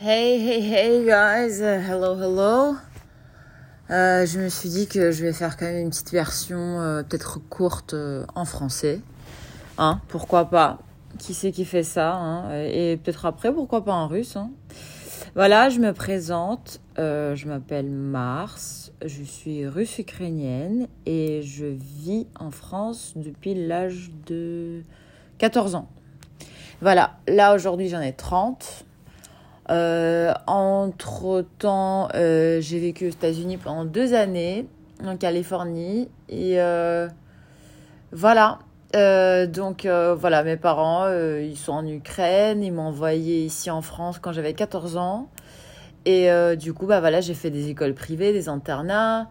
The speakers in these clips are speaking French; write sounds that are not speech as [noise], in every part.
Hey, hey, hey guys, hello, hello. Euh, je me suis dit que je vais faire quand même une petite version euh, peut-être courte euh, en français. Hein, pourquoi pas Qui c'est qui fait ça hein? Et peut-être après, pourquoi pas en russe hein? Voilà, je me présente. Euh, je m'appelle Mars. Je suis russe ukrainienne et je vis en France depuis l'âge de 14 ans. Voilà, là aujourd'hui j'en ai 30. Euh, entre temps, euh, j'ai vécu aux États-Unis pendant deux années, en Californie. Et euh, voilà. Donc voilà, mes parents, ils sont en Ukraine. Ils m'ont envoyé ici en France quand j'avais 14 ans. Et du coup, bah voilà, j'ai fait des écoles privées, des internats.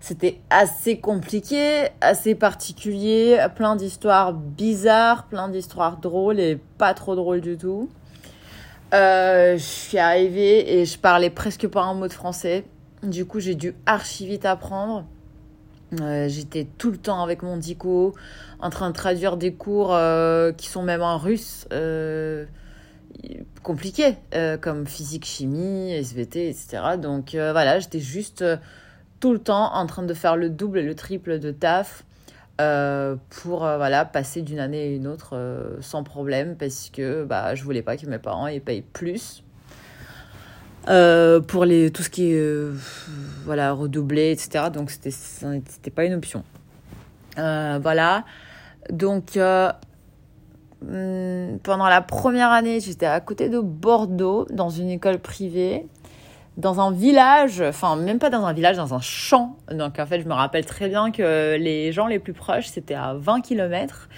C'était assez compliqué, assez particulier, plein d'histoires bizarres, plein d'histoires drôles et pas trop drôles du tout. Euh, je suis arrivée et je parlais presque pas un mot de français. Du coup, j'ai dû archi vite apprendre. Euh, J'étais tout le temps avec mon dico, en train de traduire des cours euh, qui sont même en russe, compliqués, comme physique, chimie, SVT, etc. Donc voilà, j'étais juste tout le temps en train de faire le double et le triple de taf euh, pour euh, voilà passer d'une année à une autre euh, sans problème parce que bah je voulais pas que mes parents ils payent plus. Pour les tout ce qui est voilà redoubler etc donc c'était c'était pas une option. Voilà. Donc hum, pendant la première année j'étais à côté de Bordeaux dans une école privée dans un village, enfin même pas dans un village, dans un champ. Donc en fait, je me rappelle très bien que les gens les plus proches, c'était à 20 km.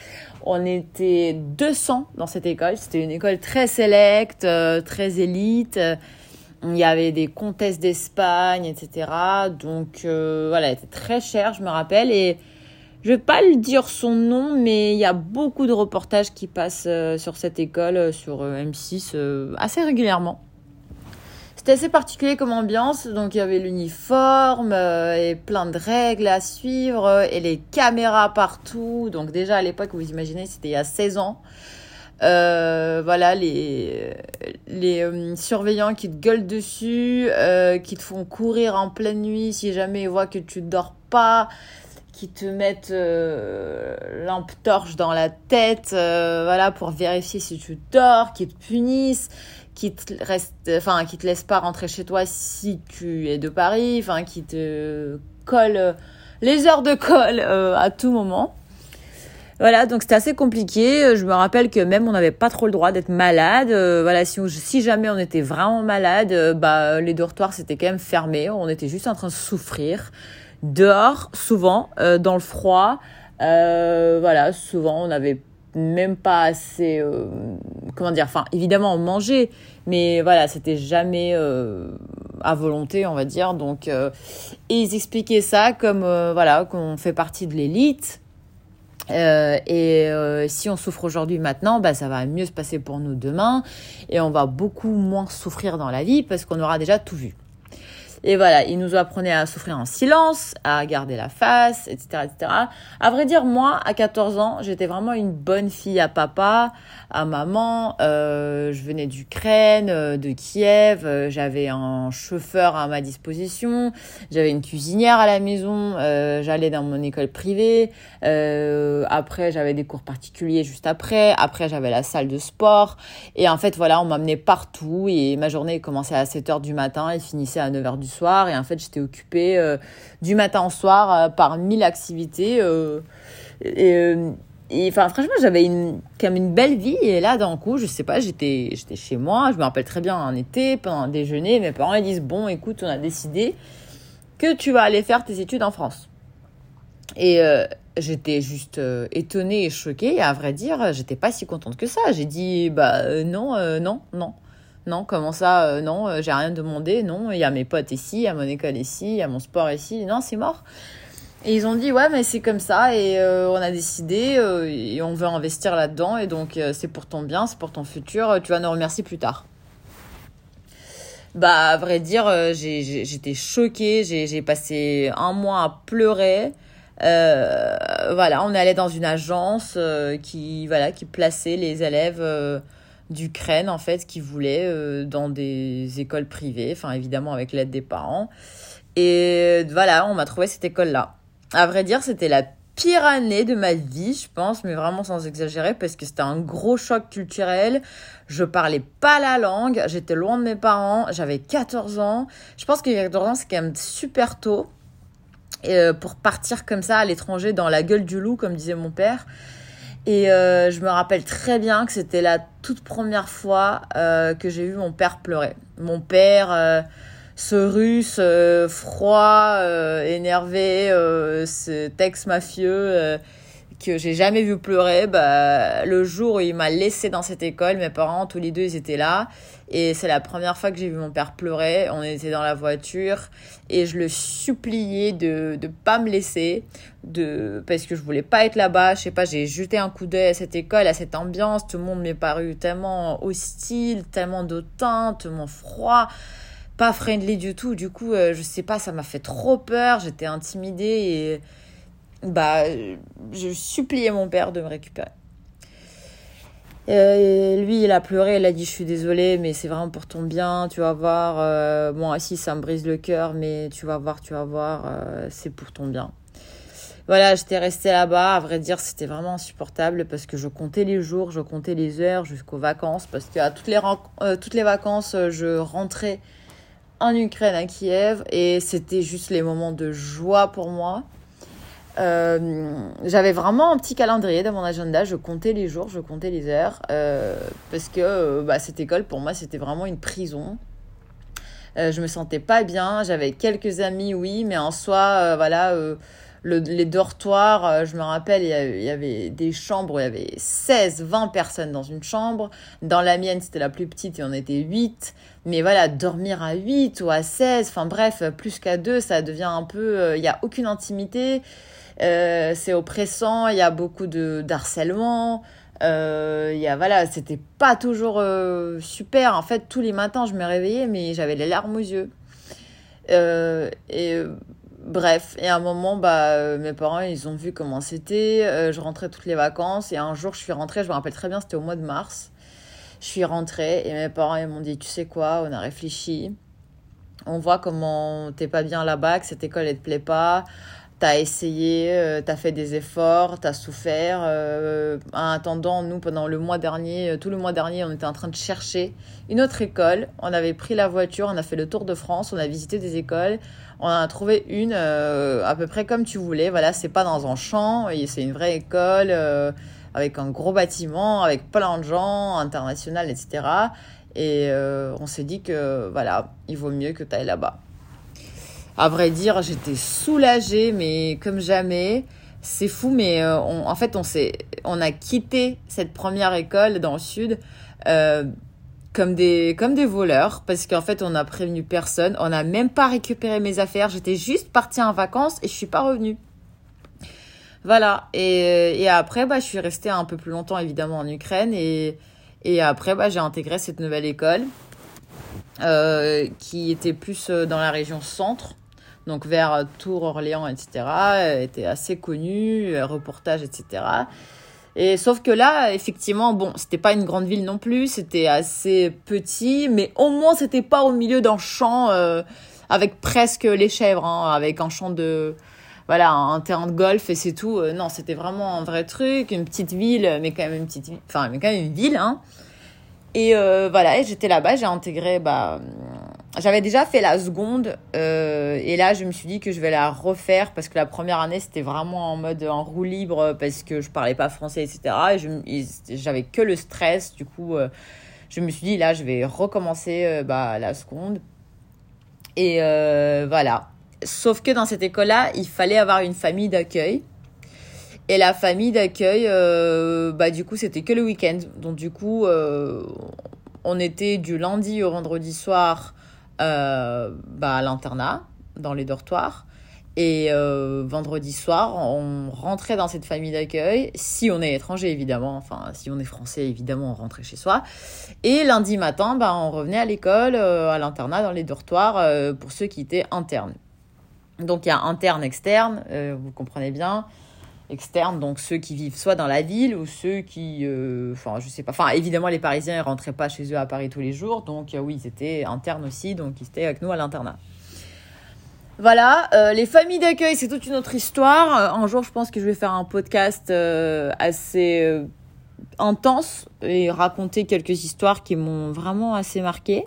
On était 200 dans cette école. C'était une école très sélecte, euh, très élite. Il y avait des comtesses d'Espagne, etc. Donc euh, voilà, elle était très chère, je me rappelle. Et je vais pas le dire son nom, mais il y a beaucoup de reportages qui passent euh, sur cette école, sur euh, M6, euh, assez régulièrement. C'était assez particulier comme ambiance, donc il y avait l'uniforme euh, et plein de règles à suivre euh, et les caméras partout. Donc déjà à l'époque, vous imaginez, c'était il y a 16 ans. Euh, voilà les les surveillants qui te gueulent dessus, qui te font courir en pleine nuit si jamais ils voient que tu dors pas, qui te mettent lampe torche dans la tête, voilà pour vérifier si tu dors, qui te punissent, qui te reste, enfin qui te laissent pas rentrer chez toi si tu es de Paris, enfin qui te colle les heures de colle euh, à tout moment. Voilà, donc c'était assez compliqué. Je me rappelle que même on n'avait pas trop le droit d'être malade. Euh, voilà, si, on- si jamais on était vraiment malade, euh, bah les dortoirs c'était quand même fermé. On était juste en train de souffrir dehors, souvent euh, dans le froid. Euh, voilà, souvent on n'avait même pas assez, euh, comment dire. Enfin, évidemment on mangeait, mais voilà, c'était jamais euh, à volonté, on va dire. Donc, euh, et ils expliquaient ça comme euh, voilà qu'on fait partie de l'élite. Euh, et euh, si on souffre aujourd'hui maintenant, bah, ça va mieux se passer pour nous demain et on va beaucoup moins souffrir dans la vie parce qu'on aura déjà tout vu. Et voilà, il nous apprenait à souffrir en silence, à garder la face, etc., etc. À vrai dire, moi, à 14 ans, j'étais vraiment une bonne fille à papa, à maman. Euh, je venais d'Ukraine, euh, de Kiev. euh, j'avais un chauffeur à ma disposition. J'avais une cuisinière à la maison. J'allais dans mon école privée. Après, j'avais des cours particuliers juste après. Après, j'avais la salle de sport. Et en fait, voilà, on m'amenait partout. Et ma journée commençait à 7 heures du matin et finissait à 9 heures du soir. Et en fait, j'étais occupée euh, du matin au soir euh, par mille activités. euh, et, enfin, franchement, j'avais une, une belle vie. Et là, d'un coup, je sais pas, j'étais, j'étais chez moi. Je me rappelle très bien en été, pendant un déjeuner, mes parents ils disent Bon, écoute, on a décidé que tu vas aller faire tes études en France. Et j'étais juste étonnée et choquée. Et à vrai dire, j'étais pas si contente que ça. J'ai dit Bah non, non, non. Non, comment ça euh, Non, euh, j'ai rien demandé. Non, il y a mes potes ici, il y a mon école ici, il y a mon sport ici. Non, c'est mort. Et ils ont dit ouais mais c'est comme ça et euh, on a décidé et on veut investir là-dedans et donc c'est pour ton bien, c'est pour ton futur, tu vas nous remercier plus tard. Bah à vrai dire j'étais choquée, j'ai passé un mois à pleurer. Voilà, on allait dans une agence qui voilà qui plaçait les élèves d'Ukraine en fait qui voulaient dans des écoles privées, enfin évidemment avec l'aide des parents. Et voilà, on m'a trouvé cette école là. À vrai dire, c'était la pire année de ma vie, je pense, mais vraiment sans exagérer, parce que c'était un gros choc culturel. Je parlais pas la langue, j'étais loin de mes parents, j'avais 14 ans. Je pense que 14 ans, c'est quand même super tôt euh, pour partir comme ça à l'étranger dans la gueule du loup, comme disait mon père. Et euh, je me rappelle très bien que c'était la toute première fois euh, que j'ai vu mon père pleurer. Mon père ce russe euh, froid, euh, énervé, euh, ce texte mafieux que j'ai jamais vu pleurer, bah, le jour où il m'a laissé dans cette école, mes parents, tous les deux, ils étaient là. Et c'est la première fois que j'ai vu mon père pleurer. On était dans la voiture et je le suppliais de ne pas me laisser, de parce que je voulais pas être là-bas. Je sais pas, j'ai jeté un coup d'œil à cette école, à cette ambiance. Tout le monde m'est paru tellement hostile, tellement d'autant, tellement froid pas friendly du tout. Du coup, euh, je sais pas, ça m'a fait trop peur. J'étais intimidée et bah, je suppliais mon père de me récupérer. Euh, lui, il a pleuré, il a dit je suis désolée, mais c'est vraiment pour ton bien, tu vas voir. Euh, moi aussi, ça me brise le cœur, mais tu vas voir, tu vas voir, c'est pour ton bien. Voilà, j'étais restée là-bas. À vrai dire, c'était vraiment insupportable parce que je comptais les jours, je comptais les heures jusqu'aux vacances. Parce qu'à toutes les, toutes les vacances, je rentrais en Ukraine, à Kiev, et c'était juste les moments de joie pour moi. Euh, j'avais vraiment un petit calendrier dans mon agenda, je comptais les jours, je comptais les heures, euh, parce que euh, bah, cette école, pour moi, c'était vraiment une prison. je me sentais pas bien, j'avais quelques amis, oui, mais en soi, voilà les dortoirs, je me rappelle, il y, avait des chambres où il y avait 16, 20 personnes dans une chambre. Dans la mienne, c'était la plus petite et on était 8. Mais voilà, dormir à 8 ou à 16, enfin bref, plus qu'à 2, ça devient un peu... Il n'y a aucune intimité, euh, c'est oppressant, il y a beaucoup de d'harcèlement. il y a, voilà, c'était pas toujours super. En fait, tous les matins, je me réveillais, mais j'avais les larmes aux yeux. et Bref, et à un moment, bah, euh, mes parents, ils ont vu comment c'était. Euh, je rentrais toutes les vacances et un jour, je suis rentrée, je me rappelle très bien, c'était au mois de mars. Je suis rentrée et mes parents, ils m'ont dit, tu sais quoi, on a réfléchi. On voit comment t'es pas bien là-bas, que cette école, elle te plaît pas. T'as essayé, euh, t'as fait des efforts, t'as souffert. en attendant, nous, pendant le mois dernier, tout le mois dernier, on était en train de chercher une autre école. On avait pris la voiture, on a fait le tour de France, on a visité des écoles. On a trouvé une euh, à peu près comme tu voulais. Voilà, c'est pas dans un champ, c'est une vraie école euh, avec un gros bâtiment, avec plein de gens, international, etc. Et euh, on s'est dit que voilà, il vaut mieux que tu ailles là-bas. À vrai dire, j'étais soulagée, mais comme jamais. C'est fou, mais en fait, on, on a quitté cette première école dans le sud comme des, comme des voleurs parce qu'en fait, on n'a prévenu personne. On n'a même pas récupéré mes affaires. J'étais juste partie en vacances et je suis pas revenue. Voilà. Et, et après, bah, je suis restée un peu plus longtemps, évidemment, en Ukraine. Et, et après, bah, j'ai intégré cette nouvelle école euh, qui était plus euh, dans la région centre. Donc vers Tours, Orléans, etc. Elle était assez connue, euh, reportage, etc. Et sauf que là, effectivement, bon, c'était pas une grande ville non plus, c'était assez petit, mais au moins c'était pas au milieu d'un champ euh, avec presque les chèvres, hein, avec un champ de, voilà, un terrain de golf et c'est tout. Euh, non, c'était vraiment un vrai truc, une petite ville, mais quand même une petite, enfin, mais quand même une ville, hein. Et euh, voilà, j'étais là-bas, j'ai intégré, bah, j'avais déjà fait la seconde euh, et là je me suis dit que je vais la refaire parce que la première année c'était vraiment en mode en roue libre parce que je parlais pas français etc et j'avais que le stress du coup euh, je me suis dit là je vais recommencer euh, bah, la seconde. Et voilà. Sauf que dans cette école là il fallait avoir une famille d'accueil. Et la famille d'accueil bah du coup c'était que le week-end. Donc du coup on était du lundi au vendredi soir euh, bah, à l'internat, dans les dortoirs. Et euh, vendredi soir, on rentrait dans cette famille d'accueil, si on est étranger évidemment, enfin si on est français évidemment, on rentrait chez soi. Et lundi matin, bah, on revenait à l'école, euh, à l'internat, dans les dortoirs, pour ceux qui étaient internes. Donc il y a interne, externe, vous comprenez bien. Externes, donc ceux qui vivent soit dans la ville ou ceux qui, euh, enfin je sais pas, enfin évidemment les Parisiens ils rentraient pas chez eux à Paris tous les jours, donc euh, oui ils étaient internes aussi, donc ils étaient avec nous à l'internat. Voilà, euh, les familles d'accueil c'est toute une autre histoire. Un jour je pense que je vais faire un podcast assez intense et raconter quelques histoires qui m'ont vraiment assez marqué.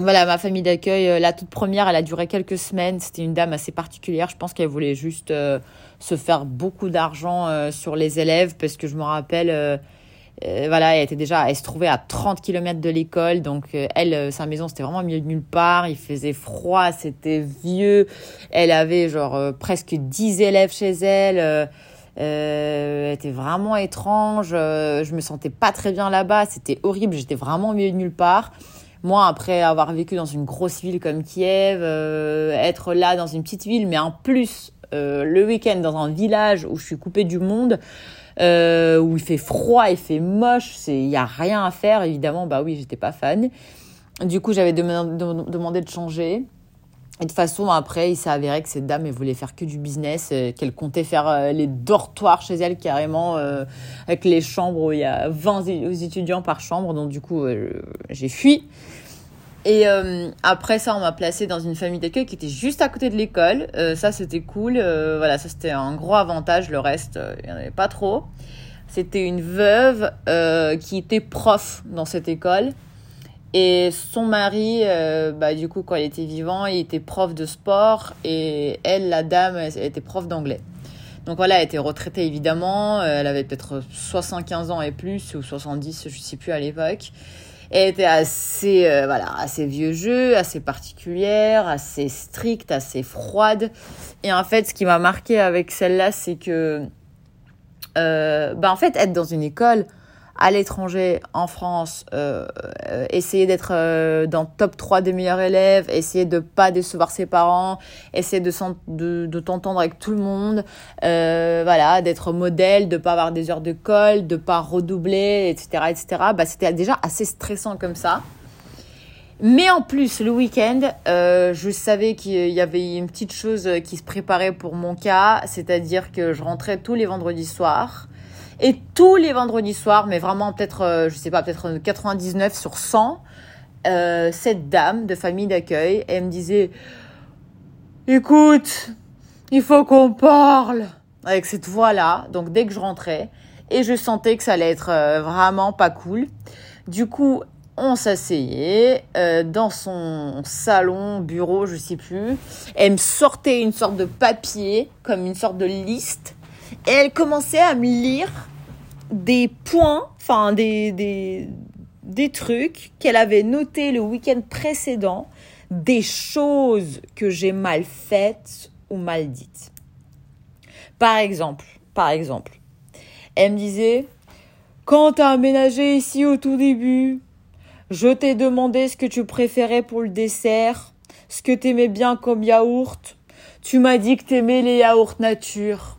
Voilà, ma famille d'accueil, euh, la toute première, elle a duré quelques semaines. C'était une dame assez particulière. Je pense qu'elle voulait juste euh, se faire beaucoup d'argent euh, sur les élèves parce que je me rappelle, voilà, elle était déjà, elle se trouvait à 30 km de l'école. Donc, elle, sa maison, c'était vraiment mieux de nulle part. Il faisait froid, c'était vieux. Elle avait genre presque 10 élèves chez elle. elle était vraiment étrange. je me sentais pas très bien là-bas. C'était horrible. J'étais vraiment mieux de nulle part. Moi, après avoir vécu dans une grosse ville comme Kiev, euh, être là dans une petite ville, mais en plus euh, le week-end dans un village où je suis coupée du monde, euh, où il fait froid, il fait moche, il y a rien à faire. Évidemment, bah oui, j'étais pas fan. Du coup, j'avais demandé de changer. Et de toute façon, après, il s'est avéré que cette dame, elle voulait faire que du business, qu'elle comptait faire les dortoirs chez elle carrément, avec les chambres où il y a 20 étudiants par chambre. Donc, du coup, j'ai fui. Et euh, après ça, on m'a placé dans une famille d'accueil qui était juste à côté de l'école. Euh, ça, c'était cool. Euh, voilà, ça c'était un gros avantage. Le reste, il n'y en avait pas trop. C'était une veuve qui était prof dans cette école. Et son mari, bah, du coup, quand il était vivant, il était prof de sport. Et elle, la dame, elle était prof d'anglais. Donc voilà, elle était retraitée évidemment. Elle avait peut-être 75 ans et plus, ou 70, je ne sais plus à l'époque. Elle était assez, euh, voilà, assez vieux jeu, assez particulière, assez stricte, assez froide. Et en fait, ce qui m'a marqué avec celle-là, c'est que, euh, bah en fait, être dans une école à l'étranger, en France, euh, euh, essayer d'être euh, dans top 3 des meilleurs élèves, essayer de pas décevoir ses parents, essayer de, de, de t'entendre avec tout le monde, voilà, d'être modèle, de pas avoir des heures de colle, de pas redoubler, etc., etc. Bah, c'était déjà assez stressant comme ça. Mais en plus, le week-end, je savais qu'il y avait une petite chose qui se préparait pour mon cas, c'est-à-dire que je rentrais tous les vendredis soirs. Et tous les vendredis soirs, mais vraiment peut-être, euh, je sais pas, peut-être 99 sur 100, euh, cette dame de famille d'accueil, elle me disait, écoute, il faut qu'on parle avec cette voix-là. Donc dès que je rentrais, et je sentais que ça allait être euh, vraiment pas cool. Du coup, on s'asseyait euh, dans son salon, bureau, je sais plus. Elle me sortait une sorte de papier, comme une sorte de liste et elle commençait à me lire des points, enfin des, des, des trucs qu'elle avait notés le week-end précédent, des choses que j'ai mal faites ou mal dites. Par exemple, par exemple, elle me disait, quand t'as aménagé ici au tout début, je t'ai demandé ce que tu préférais pour le dessert, ce que t'aimais bien comme yaourt. Tu m'as dit que t'aimais les yaourts nature.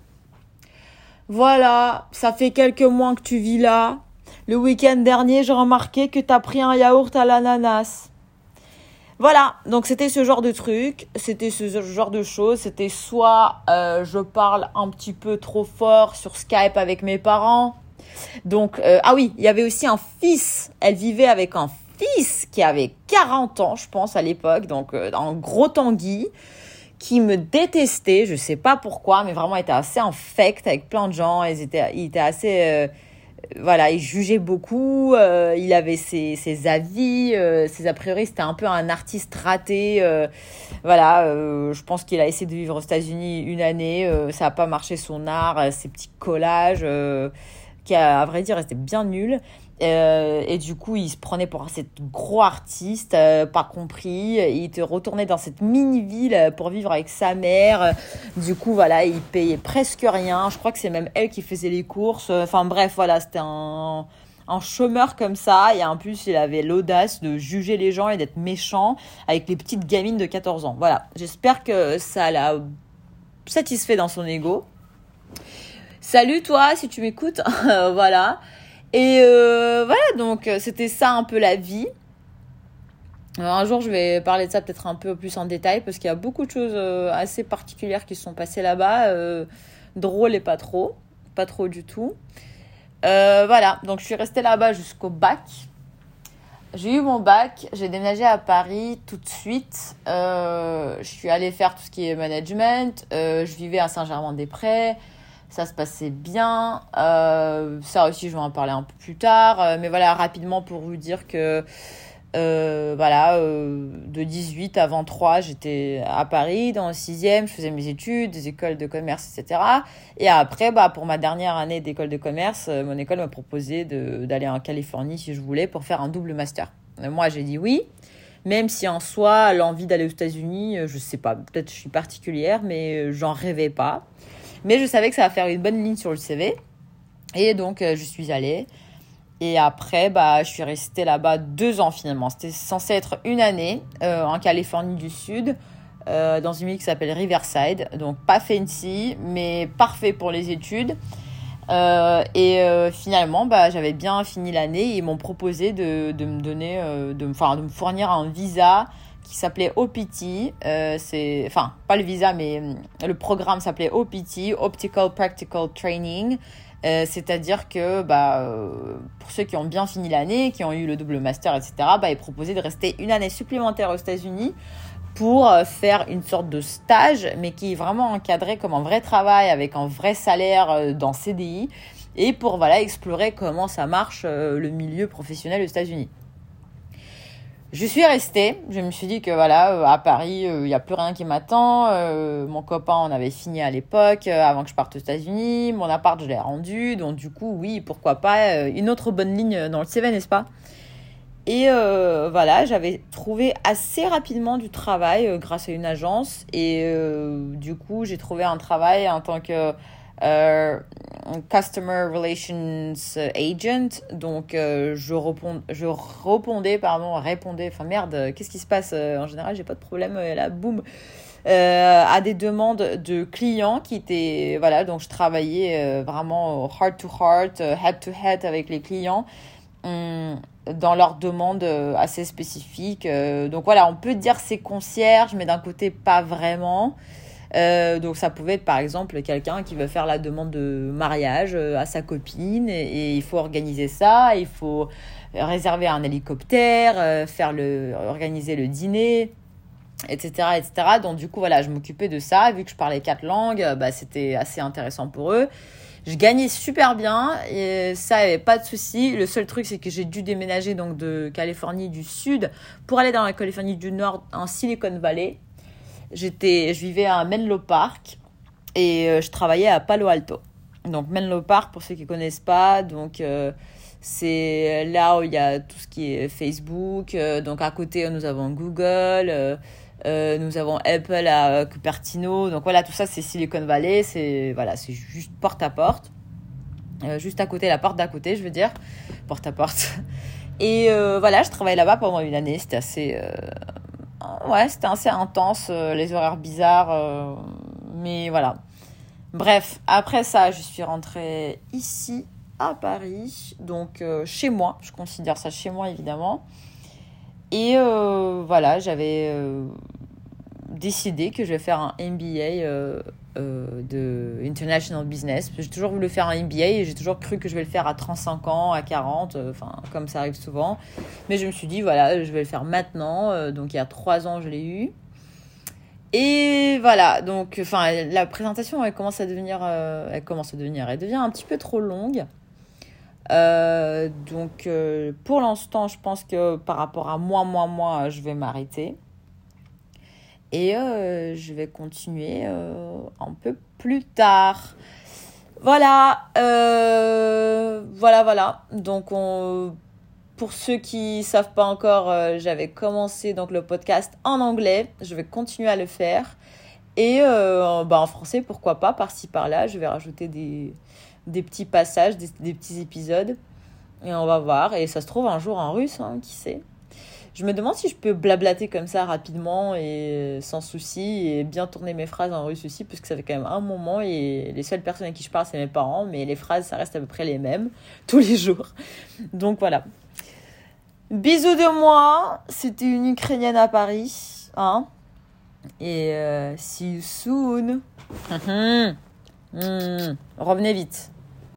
Voilà, ça fait quelques mois que tu vis là. Le week-end dernier, j'ai remarqué que tu as pris un yaourt à l'ananas. Voilà, donc c'était ce genre de truc, c'était ce genre de choses. C'était soit euh, je parle un petit peu trop fort sur Skype avec mes parents. Donc, euh, ah oui, il y avait aussi un fils. Elle vivait avec un fils qui avait 40 ans, je pense, à l'époque, donc euh, un gros tanguy qui me détestait, je sais pas pourquoi, mais vraiment était assez infect avec plein de gens. Ils étaient, il était assez, euh, voilà, il jugeait beaucoup. Euh, il avait ses, ses avis, euh, ses a priori. C'était un peu un artiste raté. voilà, je pense qu'il a essayé de vivre aux États-Unis une année. ça n'a pas marché son art, ses petits collages, qui à vrai dire étaient bien nuls. Euh, et du coup, il se prenait pour un gros artiste, euh, pas compris. Il était retourné dans cette mini-ville pour vivre avec sa mère. Du coup, voilà, il payait presque rien. Je crois que c'est même elle qui faisait les courses. Enfin bref, voilà, c'était un, un chômeur comme ça. Et en plus, il avait l'audace de juger les gens et d'être méchant avec les petites gamines de 14 ans. Voilà, j'espère que ça l'a satisfait dans son ego. Salut toi, si tu m'écoutes. [laughs] voilà. Et euh, voilà, donc euh, c'était ça un peu la vie. un jour, je vais parler de ça peut-être un peu plus en détail parce qu'il y a beaucoup de choses assez particulières qui se sont passées là-bas, drôles et pas trop, pas trop du tout. voilà, donc je suis restée là-bas jusqu'au bac. J'ai eu mon bac, j'ai déménagé à Paris tout de suite. Euh, je suis allée faire tout ce qui est management. Euh, je vivais à Saint-Germain-des-Prés. Ça se passait bien. Euh, ça aussi, je vais en parler un peu plus tard. mais voilà, rapidement pour vous dire que euh, voilà, euh, de 18 à 23, j'étais à Paris dans le 6e, je faisais mes études, des écoles de commerce, etc. Et après, bah, pour ma dernière année d'école de commerce, euh, mon école m'a proposé d'aller en Californie si je voulais pour faire un double master. moi, j'ai dit oui, même si en soi, l'envie d'aller aux États-Unis, je sais pas, peut-être je suis particulière, mais j'en rêvais pas. Mais je savais que ça va faire une bonne ligne sur le CV. Et donc, je suis allée. Et après, bah, je suis restée là-bas deux ans finalement. C'était censé être une année euh, en Californie du Sud, euh, dans une ville qui s'appelle Riverside. Donc pas fancy, mais parfait pour les études. Euh, et finalement, bah, j'avais bien fini l'année. Ils m'ont proposé de, me donner, de me fournir un visa qui s'appelait OPT. c'est, enfin, pas le visa, mais le programme s'appelait OPT, Optical Practical Training. Euh, c'est-à-dire que bah, euh, pour ceux qui ont bien fini l'année, qui ont eu le double master, etc., bah, ils proposaient de rester une année supplémentaire aux États-Unis pour euh, faire une sorte de stage, mais qui est vraiment encadré comme un vrai travail avec un vrai salaire dans CDI, et pour voilà, explorer comment ça marche le milieu professionnel aux États-Unis. Je suis restée. Je me suis dit que voilà, euh, à Paris, il euh, n'y a plus rien qui m'attend. Euh, mon copain, on avait fini à l'époque, avant que je parte aux États-Unis. Mon appart, je l'ai rendu. Donc, du coup, oui, pourquoi pas une autre bonne ligne dans le CV, n'est-ce pas? Et voilà, j'avais trouvé assez rapidement du travail grâce à une agence. Et du coup, j'ai trouvé un travail en tant que euh, Customer Relations Agent. Donc, euh, je, répondais, pardon, répondais, enfin merde, qu'est-ce qui se passe euh, En général, j'ai pas de problème, là, boum. à des demandes de clients qui étaient voilà donc je travaillais vraiment heart to heart head to head avec les clients hum, dans leurs demandes assez spécifiques donc voilà on peut dire c'est concierge mais d'un côté pas vraiment euh, donc ça pouvait être par exemple quelqu'un qui veut faire la demande de mariage euh, à sa copine et, il faut organiser ça, il faut réserver un hélicoptère, euh, faire le, organiser le dîner, etc., etc. Donc du coup voilà, je m'occupais de ça. Vu que je parlais quatre langues, bah, c'était assez intéressant pour eux. Je gagnais super bien et ça avait pas de souci. Le seul truc c'est que j'ai dû déménager donc de Californie du Sud pour aller dans la Californie du Nord en Silicon Valley j'étais, je vivais à Menlo Park et euh, je travaillais à Palo Alto. Donc Menlo Park, pour ceux qui connaissent pas, donc euh, c'est là où il y a tout ce qui est Facebook. Euh, donc à côté, nous avons Google, nous avons Apple à Cupertino. Donc voilà, tout ça c'est Silicon Valley. C'est voilà, c'est juste porte à porte, juste à côté, la porte d'à côté, je veux dire, porte à porte. [laughs] Et voilà, je travaillais là-bas pendant une année. C'était assez ouais, c'était assez intense, euh, les horaires bizarres. Euh, mais voilà. Bref, après ça, je suis rentrée ici, à Paris. Donc, euh, chez moi. Je considère ça chez moi, évidemment. Et voilà, j'avais décidé que je vais faire un MBA euh, de International Business. J'ai toujours voulu faire un MBA et j'ai toujours cru que je vais le faire à 35 ans, à 40, euh, enfin, comme ça arrive souvent. Mais je me suis dit, voilà, je vais le faire maintenant. Euh, donc, il y a trois ans, je l'ai eu. Et voilà, donc, enfin, la présentation, elle commence à devenir, elle commence à devenir, elle devient un petit peu trop longue. donc, pour l'instant, je pense que par rapport à moi, moi, moi, je vais m'arrêter. Et euh, je vais continuer euh, un peu plus tard. Voilà, euh, voilà, voilà. Donc, on, pour ceux qui savent pas encore, j'avais commencé donc le podcast en anglais. Je vais continuer à le faire. Et bah, en français, pourquoi pas, par-ci par-là. Je vais rajouter des, des petits passages, des, des, petits épisodes. Et on va voir. Et ça se trouve un jour en russe, hein, qui sait. Je me demande si je peux blablater comme ça rapidement et sans souci et bien tourner mes phrases en russe aussi, parce que ça fait quand même un moment et les seules personnes à qui je parle, c'est mes parents, mais les phrases, ça reste à peu près les mêmes [laughs] tous les jours. Donc voilà. Bisous de moi. C'était une Ukrainienne à Paris. Hein Et euh, see you soon. [laughs] Revenez vite.